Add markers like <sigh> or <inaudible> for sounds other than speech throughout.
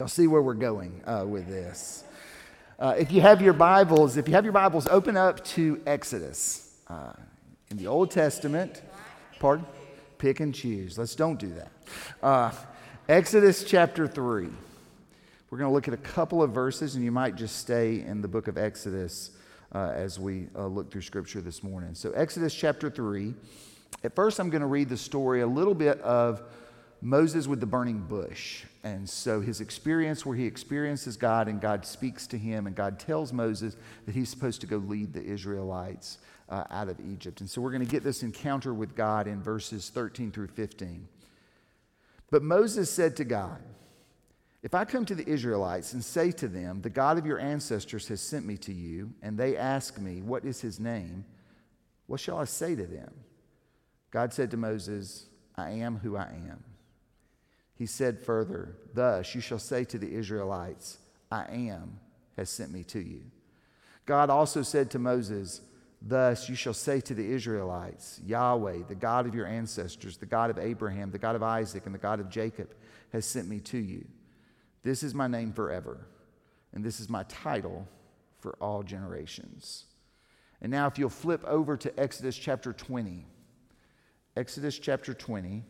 They'll see where we're going uh, with this. Uh, if you have your Bibles, if you have your Bibles, open up to Exodus. Uh, in the Old Testament, pardon? Pick and choose. Let's don't do that. Uh, Exodus chapter 3. We're going to look at a couple of verses, and you might just stay in the book of Exodus uh, as we uh, look through Scripture this morning. So, Exodus chapter 3. At first, I'm going to read the story a little bit of Moses with the burning bush. And so his experience where he experiences God and God speaks to him and God tells Moses that he's supposed to go lead the Israelites uh, out of Egypt. And so we're going to get this encounter with God in verses 13 through 15. But Moses said to God, If I come to the Israelites and say to them, The God of your ancestors has sent me to you, and they ask me, What is his name? What shall I say to them? God said to Moses, I am who I am. He said further, Thus you shall say to the Israelites, I am has sent me to you. God also said to Moses, Thus you shall say to the Israelites, Yahweh, the God of your ancestors, the God of Abraham, the God of Isaac, and the God of Jacob, has sent me to you. This is my name forever, and this is my title for all generations. And now, if you'll flip over to Exodus chapter 20, Exodus chapter 20.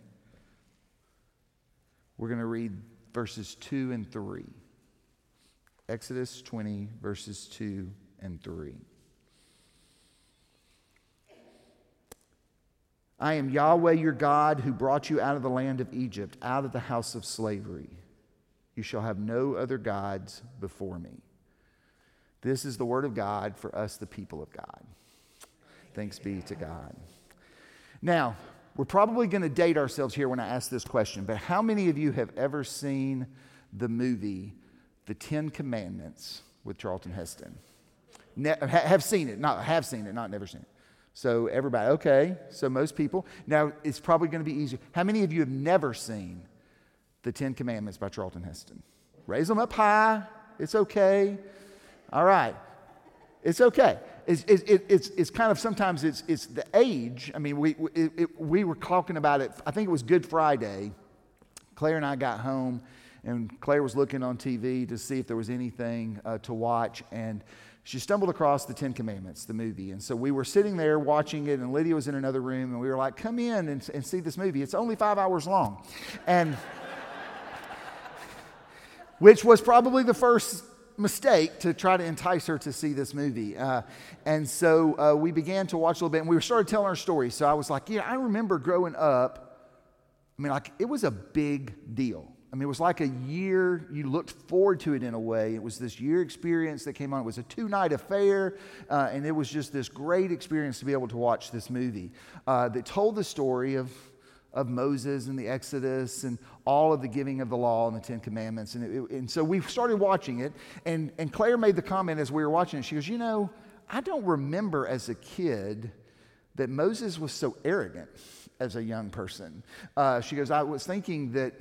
We're going to read verses 2 and 3. Exodus 20, verses 2 and 3. I am Yahweh your God who brought you out of the land of Egypt, out of the house of slavery. You shall have no other gods before me. This is the word of God for us, the people of God. Thanks be to God. Now, we're probably going to date ourselves here when I ask this question, but how many of you have ever seen the movie The Ten Commandments with Charlton Heston? Ne- have seen it, not have seen it, not never seen it. So everybody, okay. So most people. Now it's probably going to be easier. How many of you have never seen The Ten Commandments by Charlton Heston? Raise them up high. It's okay. All right. It's okay it's, it, it's, it's kind of sometimes it's, it's the age. I mean, we, it, it, we were talking about it, I think it was Good Friday. Claire and I got home, and Claire was looking on TV to see if there was anything uh, to watch, and she stumbled across the Ten Commandments, the movie. And so we were sitting there watching it, and Lydia was in another room, and we were like, come in and, and see this movie. It's only five hours long. And <laughs> which was probably the first mistake to try to entice her to see this movie. Uh, and so uh, we began to watch a little bit, and we started telling our story. So I was like, yeah, I remember growing up. I mean, like, it was a big deal. I mean, it was like a year, you looked forward to it in a way. It was this year experience that came on. It was a two night affair, uh, and it was just this great experience to be able to watch this movie uh, that told the story of of Moses and the Exodus and all of the giving of the law and the Ten Commandments. And, it, and so we started watching it, and, and Claire made the comment as we were watching it. She goes, You know, I don't remember as a kid that Moses was so arrogant as a young person. Uh, she goes, I was thinking that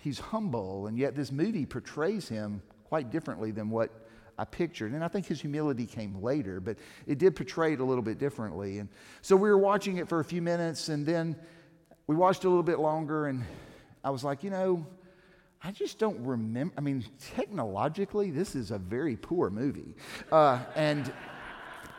he's humble, and yet this movie portrays him quite differently than what I pictured. And I think his humility came later, but it did portray it a little bit differently. And so we were watching it for a few minutes, and then we watched a little bit longer, and I was like, you know, I just don't remember. I mean, technologically, this is a very poor movie. Uh, and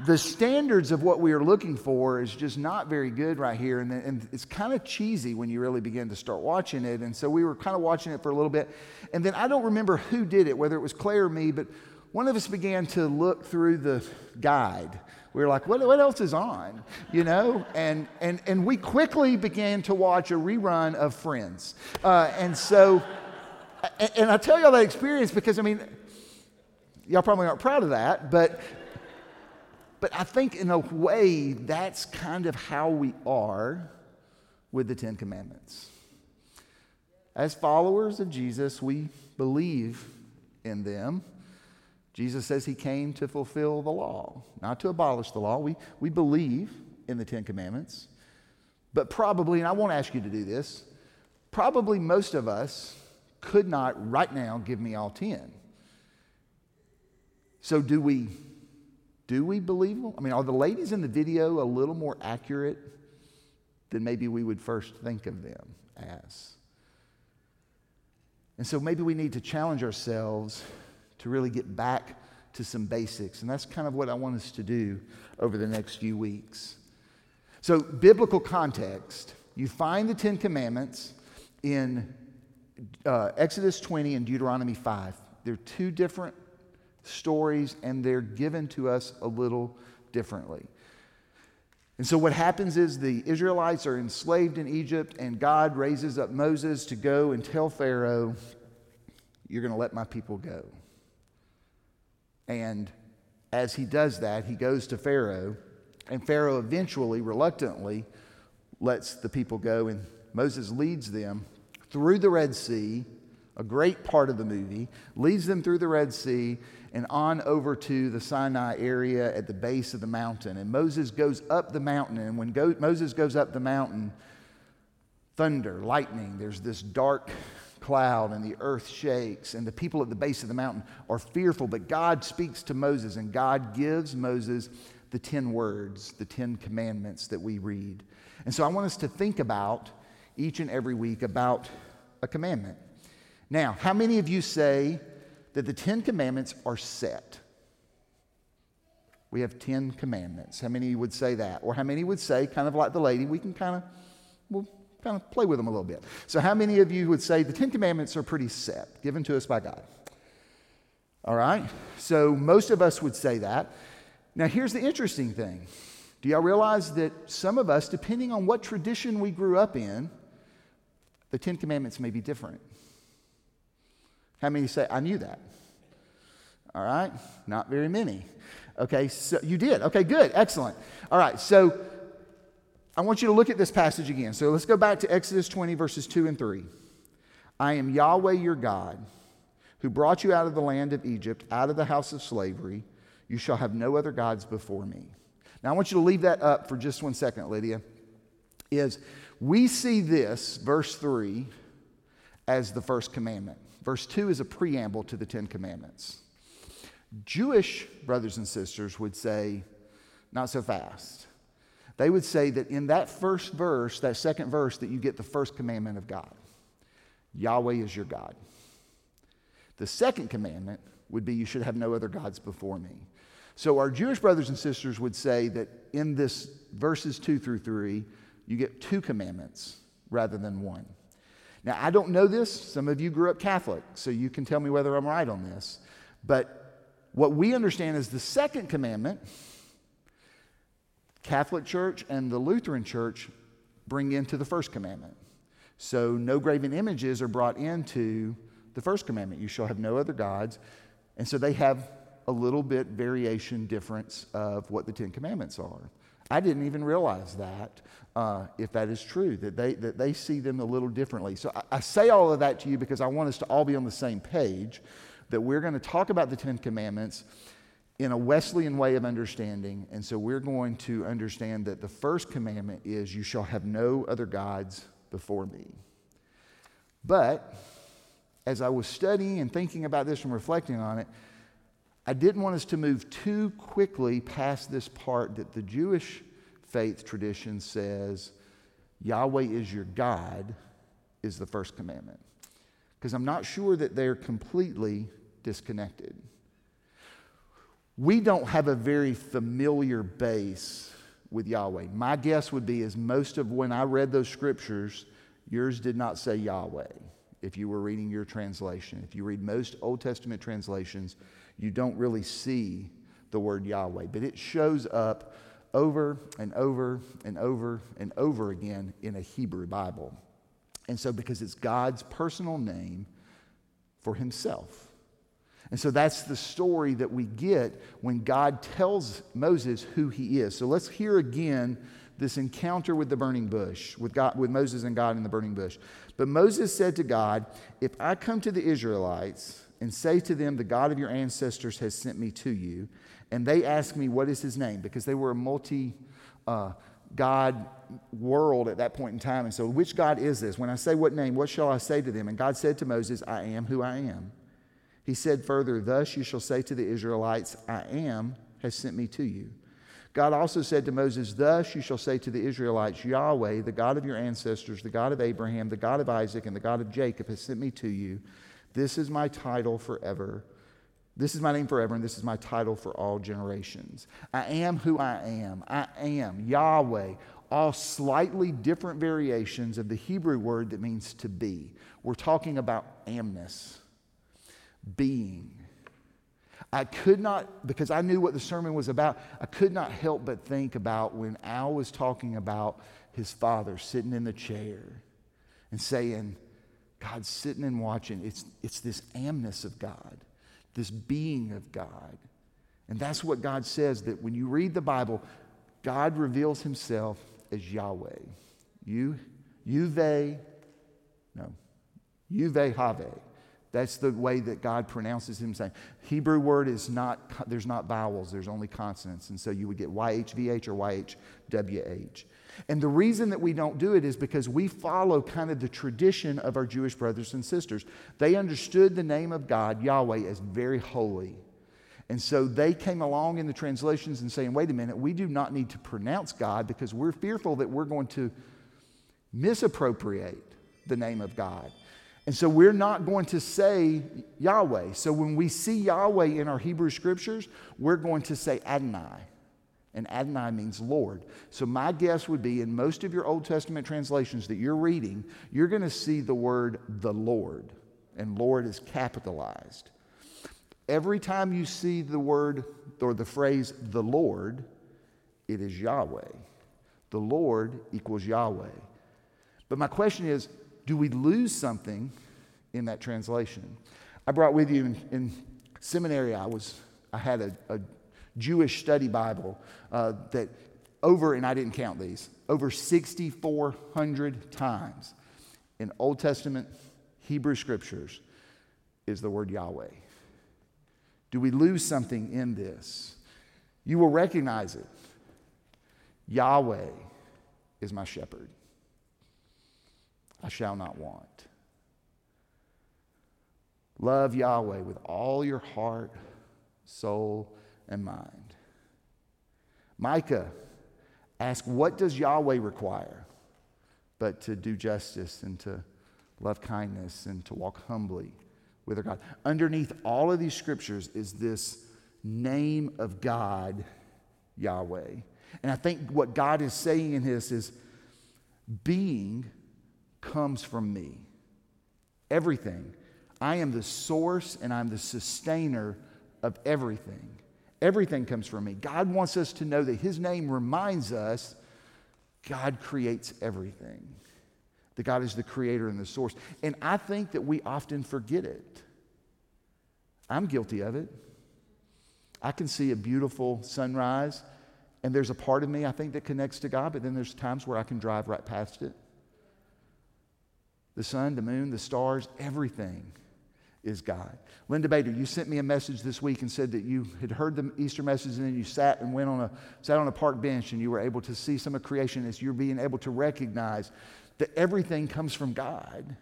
the standards of what we are looking for is just not very good right here. And, and it's kind of cheesy when you really begin to start watching it. And so we were kind of watching it for a little bit. And then I don't remember who did it, whether it was Claire or me, but one of us began to look through the guide we were like, what, what else is on? You know? And, and, and we quickly began to watch a rerun of Friends. Uh, and so, and, and I tell y'all that experience because, I mean, y'all probably aren't proud of that, but, but I think in a way that's kind of how we are with the Ten Commandments. As followers of Jesus, we believe in them. Jesus says he came to fulfill the law, not to abolish the law. We, we believe in the Ten Commandments. But probably, and I won't ask you to do this, probably most of us could not right now give me all 10. So do we do we believe them? I mean, are the ladies in the video a little more accurate than maybe we would first think of them as? And so maybe we need to challenge ourselves to really get back to some basics. And that's kind of what I want us to do over the next few weeks. So, biblical context you find the Ten Commandments in uh, Exodus 20 and Deuteronomy 5. They're two different stories, and they're given to us a little differently. And so, what happens is the Israelites are enslaved in Egypt, and God raises up Moses to go and tell Pharaoh, You're going to let my people go. And as he does that, he goes to Pharaoh, and Pharaoh eventually, reluctantly, lets the people go, and Moses leads them through the Red Sea, a great part of the movie, leads them through the Red Sea and on over to the Sinai area at the base of the mountain. And Moses goes up the mountain, and when go- Moses goes up the mountain, thunder, lightning, there's this dark cloud and the earth shakes and the people at the base of the mountain are fearful but god speaks to moses and god gives moses the 10 words the 10 commandments that we read. And so i want us to think about each and every week about a commandment. Now how many of you say that the 10 commandments are set? We have 10 commandments. How many would say that? Or how many would say kind of like the lady we can kind of well kind of play with them a little bit. So, how many of you would say the Ten Commandments are pretty set, given to us by God? All right? So, most of us would say that. Now, here's the interesting thing. Do y'all realize that some of us, depending on what tradition we grew up in, the Ten Commandments may be different? How many say, I knew that? All right? Not very many. Okay, so you did. Okay, good. Excellent. All right, so I want you to look at this passage again. So let's go back to Exodus 20, verses 2 and 3. I am Yahweh your God, who brought you out of the land of Egypt, out of the house of slavery. You shall have no other gods before me. Now I want you to leave that up for just one second, Lydia. Is we see this, verse 3, as the first commandment. Verse 2 is a preamble to the Ten Commandments. Jewish brothers and sisters would say, not so fast. They would say that in that first verse, that second verse, that you get the first commandment of God Yahweh is your God. The second commandment would be you should have no other gods before me. So our Jewish brothers and sisters would say that in this verses 2 through 3, you get two commandments rather than one. Now, I don't know this. Some of you grew up Catholic, so you can tell me whether I'm right on this. But what we understand is the second commandment Catholic Church and the Lutheran Church bring into the first commandment. So no graven images are brought into the first commandment. You shall have no other gods. And so they have a little bit variation difference of what the Ten Commandments are. I didn't even realize that, uh, if that is true, that they, that they see them a little differently. So I, I say all of that to you because I want us to all be on the same page that we're going to talk about the Ten Commandments in a Wesleyan way of understanding. And so we're going to understand that the first commandment is, You shall have no other gods before me. But as I was studying and thinking about this and reflecting on it, I didn't want us to move too quickly past this part that the Jewish faith tradition says Yahweh is your God, is the first commandment. Because I'm not sure that they're completely disconnected we don't have a very familiar base with Yahweh. My guess would be is most of when I read those scriptures, yours did not say Yahweh. If you were reading your translation, if you read most Old Testament translations, you don't really see the word Yahweh, but it shows up over and over and over and over again in a Hebrew Bible. And so, because it's God's personal name for himself. And so that's the story that we get when God tells Moses who he is. So let's hear again this encounter with the burning bush, with, God, with Moses and God in the burning bush. But Moses said to God, If I come to the Israelites and say to them, The God of your ancestors has sent me to you, and they ask me, What is his name? Because they were a multi uh, God world at that point in time. And so, which God is this? When I say what name, what shall I say to them? And God said to Moses, I am who I am. He said further, Thus you shall say to the Israelites, I am has sent me to you. God also said to Moses, Thus you shall say to the Israelites, Yahweh, the God of your ancestors, the God of Abraham, the God of Isaac, and the God of Jacob, has sent me to you. This is my title forever. This is my name forever, and this is my title for all generations. I am who I am. I am Yahweh, all slightly different variations of the Hebrew word that means to be. We're talking about amness, being. I could not, because I knew what the sermon was about, I could not help but think about when Al was talking about his father sitting in the chair and saying, God's sitting and watching. It's, it's this amness of God, this being of God. And that's what God says that when you read the Bible, God reveals himself as Yahweh. You, Yuve, no, Yuve Have. That's the way that God pronounces him saying. Hebrew word is not, there's not vowels, there's only consonants. And so you would get YHVH or YHWH. And the reason that we don't do it is because we follow kind of the tradition of our Jewish brothers and sisters. They understood the name of God, Yahweh, as very holy. And so they came along in the translations and saying, wait a minute, we do not need to pronounce God because we're fearful that we're going to misappropriate the name of God. And so we're not going to say Yahweh. So when we see Yahweh in our Hebrew scriptures, we're going to say Adonai. And Adonai means Lord. So my guess would be in most of your Old Testament translations that you're reading, you're going to see the word the Lord. And Lord is capitalized. Every time you see the word or the phrase the Lord, it is Yahweh. The Lord equals Yahweh. But my question is do we lose something in that translation? I brought with you in, in seminary, I, was, I had a, a Jewish study Bible uh, that over, and I didn't count these, over 6,400 times in Old Testament Hebrew scriptures is the word Yahweh. Do we lose something in this? You will recognize it. Yahweh is my shepherd. I shall not want. Love Yahweh with all your heart, soul, and mind. Micah ask, What does Yahweh require? But to do justice and to love kindness and to walk humbly with our God. Underneath all of these scriptures is this name of God, Yahweh. And I think what God is saying in this is being comes from me. Everything. I am the source and I'm the sustainer of everything. Everything comes from me. God wants us to know that His name reminds us God creates everything, that God is the creator and the source. And I think that we often forget it. I'm guilty of it. I can see a beautiful sunrise, and there's a part of me I think that connects to God, but then there's times where I can drive right past it. The sun, the moon, the stars, everything is God. Linda Bader, you sent me a message this week and said that you had heard the Easter message and then you sat and went on a sat on a park bench and you were able to see some of creation as you're being able to recognize that everything comes from God.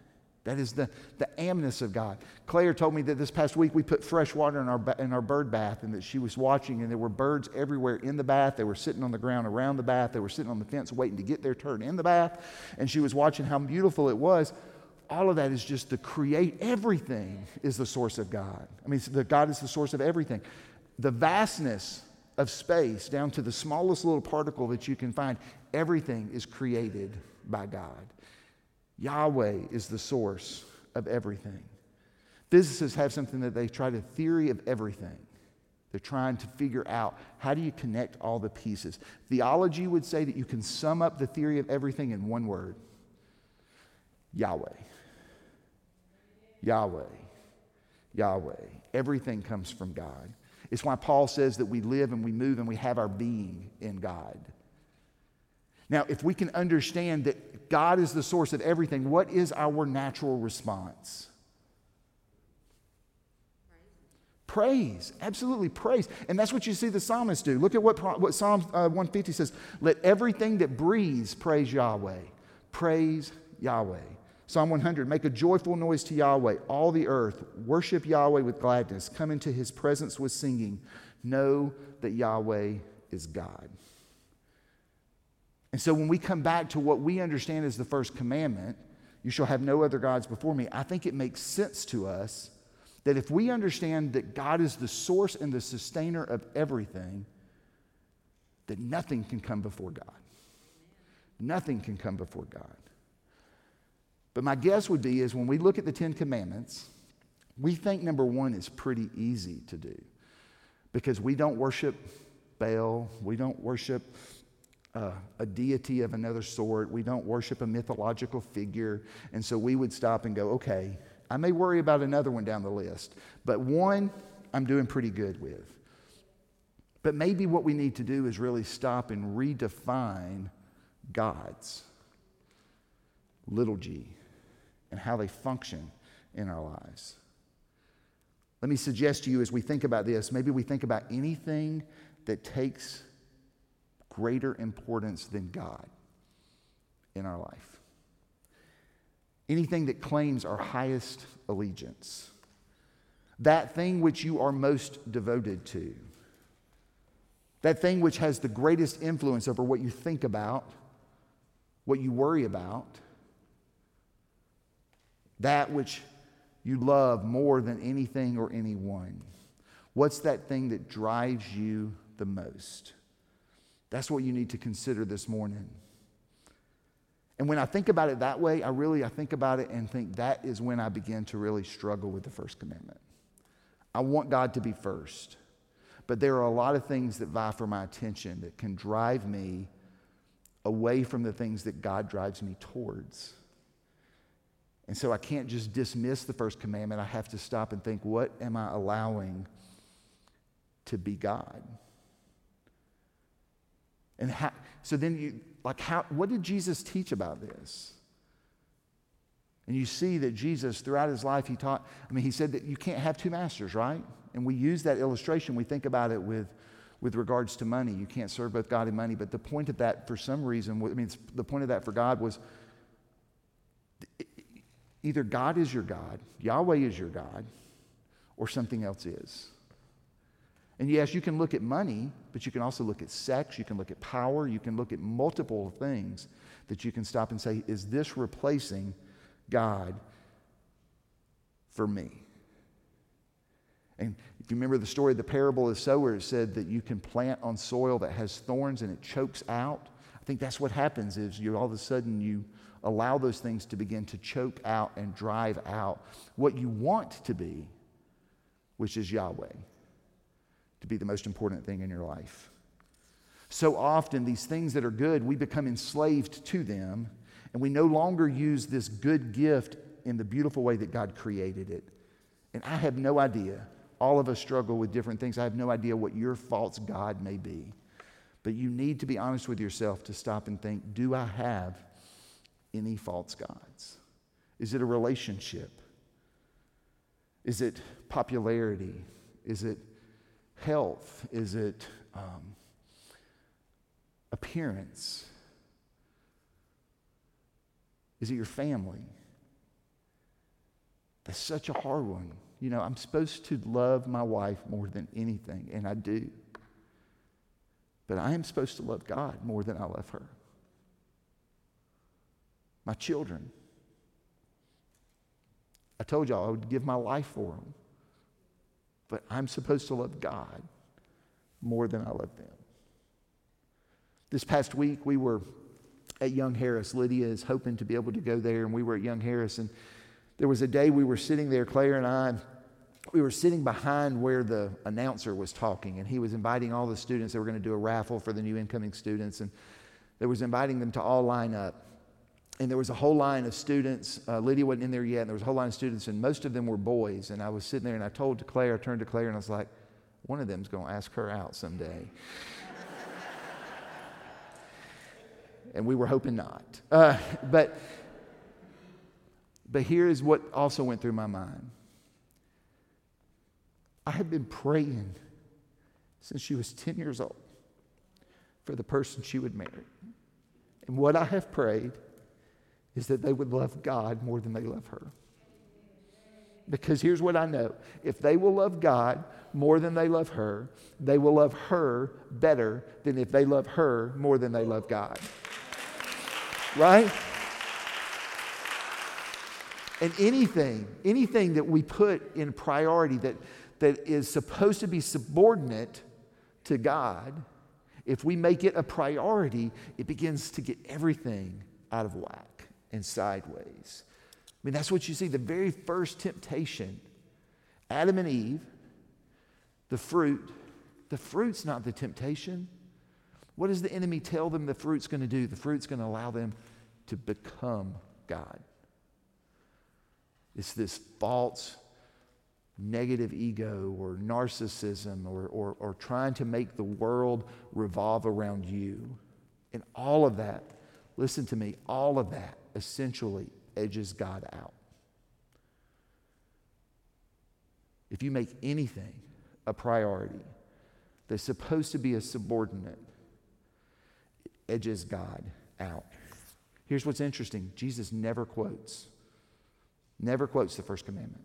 That is the, the amness of God. Claire told me that this past week we put fresh water in our, in our bird bath and that she was watching and there were birds everywhere in the bath. They were sitting on the ground around the bath. They were sitting on the fence waiting to get their turn in the bath. And she was watching how beautiful it was. All of that is just to create everything is the source of God. I mean, the, God is the source of everything. The vastness of space down to the smallest little particle that you can find, everything is created by God. Yahweh is the source of everything. Physicists have something that they try to theory of everything. They're trying to figure out how do you connect all the pieces. Theology would say that you can sum up the theory of everything in one word Yahweh. Yahweh. Yahweh. Everything comes from God. It's why Paul says that we live and we move and we have our being in God. Now, if we can understand that God is the source of everything, what is our natural response? Praise. Absolutely praise. And that's what you see the psalmist do. Look at what, what Psalm uh, 150 says. Let everything that breathes praise Yahweh. Praise Yahweh. Psalm 100 Make a joyful noise to Yahweh, all the earth. Worship Yahweh with gladness. Come into his presence with singing. Know that Yahweh is God. And so when we come back to what we understand as the first commandment, you shall have no other gods before me, I think it makes sense to us that if we understand that God is the source and the sustainer of everything, that nothing can come before God. Nothing can come before God. But my guess would be is when we look at the Ten Commandments, we think number one is pretty easy to do because we don't worship Baal, we don't worship uh, a deity of another sort, we don't worship a mythological figure, and so we would stop and go, okay, I may worry about another one down the list, but one I'm doing pretty good with. But maybe what we need to do is really stop and redefine gods, little g, and how they function in our lives. Let me suggest to you as we think about this, maybe we think about anything that takes greater importance than God in our life. Anything that claims our highest allegiance. That thing which you are most devoted to. That thing which has the greatest influence over what you think about, what you worry about. That which you love more than anything or anyone. What's that thing that drives you the most? That's what you need to consider this morning. And when I think about it that way, I really I think about it and think that is when I begin to really struggle with the first commandment. I want God to be first. But there are a lot of things that vie for my attention that can drive me away from the things that God drives me towards. And so I can't just dismiss the first commandment. I have to stop and think, what am I allowing to be God? And how, so then you, like, how, what did Jesus teach about this? And you see that Jesus, throughout his life, he taught, I mean, he said that you can't have two masters, right? And we use that illustration. We think about it with, with regards to money. You can't serve both God and money. But the point of that, for some reason, I mean, the point of that for God was either God is your God, Yahweh is your God, or something else is. And yes, you can look at money, but you can also look at sex, you can look at power, you can look at multiple things that you can stop and say, is this replacing God for me? And if you remember the story of the parable of the sower, it said that you can plant on soil that has thorns and it chokes out. I think that's what happens is you all of a sudden you allow those things to begin to choke out and drive out what you want to be, which is Yahweh to be the most important thing in your life. So often, these things that are good, we become enslaved to them, and we no longer use this good gift in the beautiful way that God created it. And I have no idea. All of us struggle with different things. I have no idea what your false God may be. But you need to be honest with yourself to stop and think do I have any false gods? Is it a relationship? Is it popularity? Is it health? Is it um, appearance? Is it your family? That's such a hard one. You know, I'm supposed to love my wife more than anything, and I do. But I am supposed to love God more than I love her. My children. I told y'all I would give my life for them but I'm supposed to love God more than I love them. This past week, we were at Young Harris. Lydia is hoping to be able to go there, and we were at Young Harris. And there was a day we were sitting there, Claire and I, we were sitting behind where the announcer was talking, and he was inviting all the students. They were going to do a raffle for the new incoming students, and they was inviting them to all line up and there was a whole line of students. Uh, Lydia wasn't in there yet, and there was a whole line of students, and most of them were boys. And I was sitting there, and I told to Claire, I turned to Claire, and I was like, one of them's going to ask her out someday. <laughs> and we were hoping not. Uh, but, but here is what also went through my mind. I have been praying since she was 10 years old for the person she would marry. And what I have prayed is that they would love God more than they love her. Because here's what I know if they will love God more than they love her, they will love her better than if they love her more than they love God. Right? And anything, anything that we put in priority that, that is supposed to be subordinate to God, if we make it a priority, it begins to get everything out of whack and sideways. I mean, that's what you see. The very first temptation, Adam and Eve, the fruit, the fruit's not the temptation. What does the enemy tell them the fruit's going to do? The fruit's going to allow them to become God. It's this false negative ego or narcissism or, or, or trying to make the world revolve around you. And all of that, listen to me, all of that essentially edges God out. If you make anything a priority that's supposed to be a subordinate, it edges God out. Here's what's interesting Jesus never quotes, never quotes the first commandment.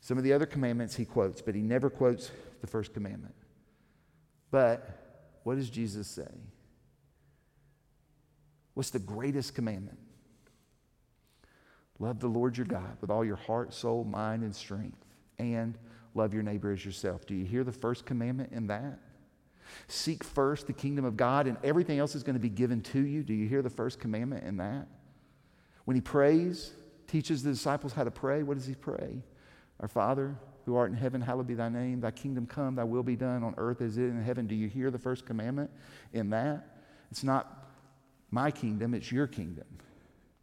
Some of the other commandments he quotes, but he never quotes the first commandment. But what does Jesus say? What's the greatest commandment? Love the Lord your God with all your heart, soul, mind, and strength, and love your neighbor as yourself. Do you hear the first commandment in that? Seek first the kingdom of God, and everything else is going to be given to you. Do you hear the first commandment in that? When he prays, teaches the disciples how to pray, what does he pray? Our Father, who art in heaven, hallowed be thy name. Thy kingdom come, thy will be done on earth as it is in heaven. Do you hear the first commandment in that? It's not my kingdom, it's your kingdom.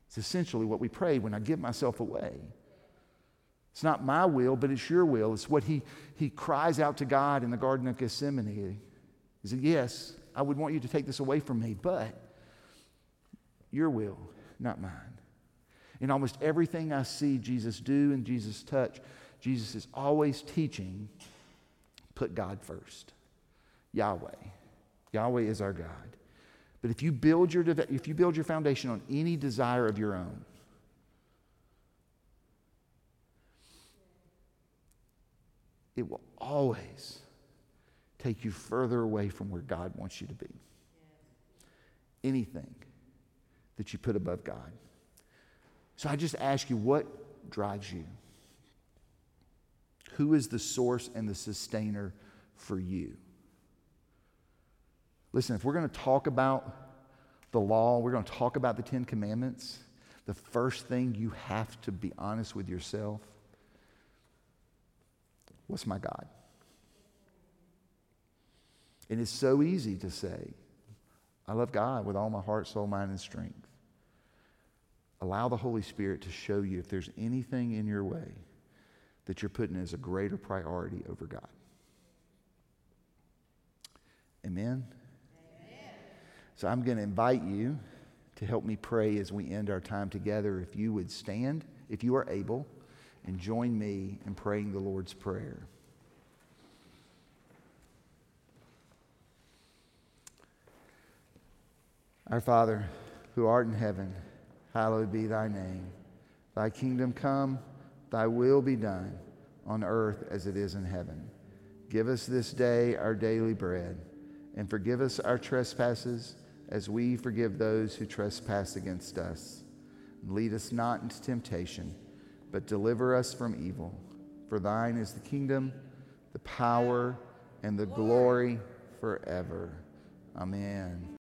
It's essentially what we pray when I give myself away. It's not my will, but it's your will. It's what he, he cries out to God in the Garden of Gethsemane. He said, Yes, I would want you to take this away from me, but your will, not mine. In almost everything I see Jesus do and Jesus touch, Jesus is always teaching put God first. Yahweh. Yahweh is our God. But if you build your, if you build your foundation on any desire of your own, it will always take you further away from where God wants you to be. Anything that you put above God. So I just ask you, what drives you? Who is the source and the sustainer for you? Listen, if we're going to talk about the law, we're going to talk about the Ten Commandments, the first thing you have to be honest with yourself what's my God? And it's so easy to say, I love God with all my heart, soul, mind, and strength. Allow the Holy Spirit to show you if there's anything in your way that you're putting as a greater priority over God. Amen? So I'm going to invite you to help me pray as we end our time together. If you would stand, if you are able, and join me in praying the Lord's Prayer. Our Father, who art in heaven, hallowed be thy name. Thy kingdom come Thy will be done on earth as it is in heaven. Give us this day our daily bread, and forgive us our trespasses as we forgive those who trespass against us. Lead us not into temptation, but deliver us from evil. For thine is the kingdom, the power, and the glory forever. Amen.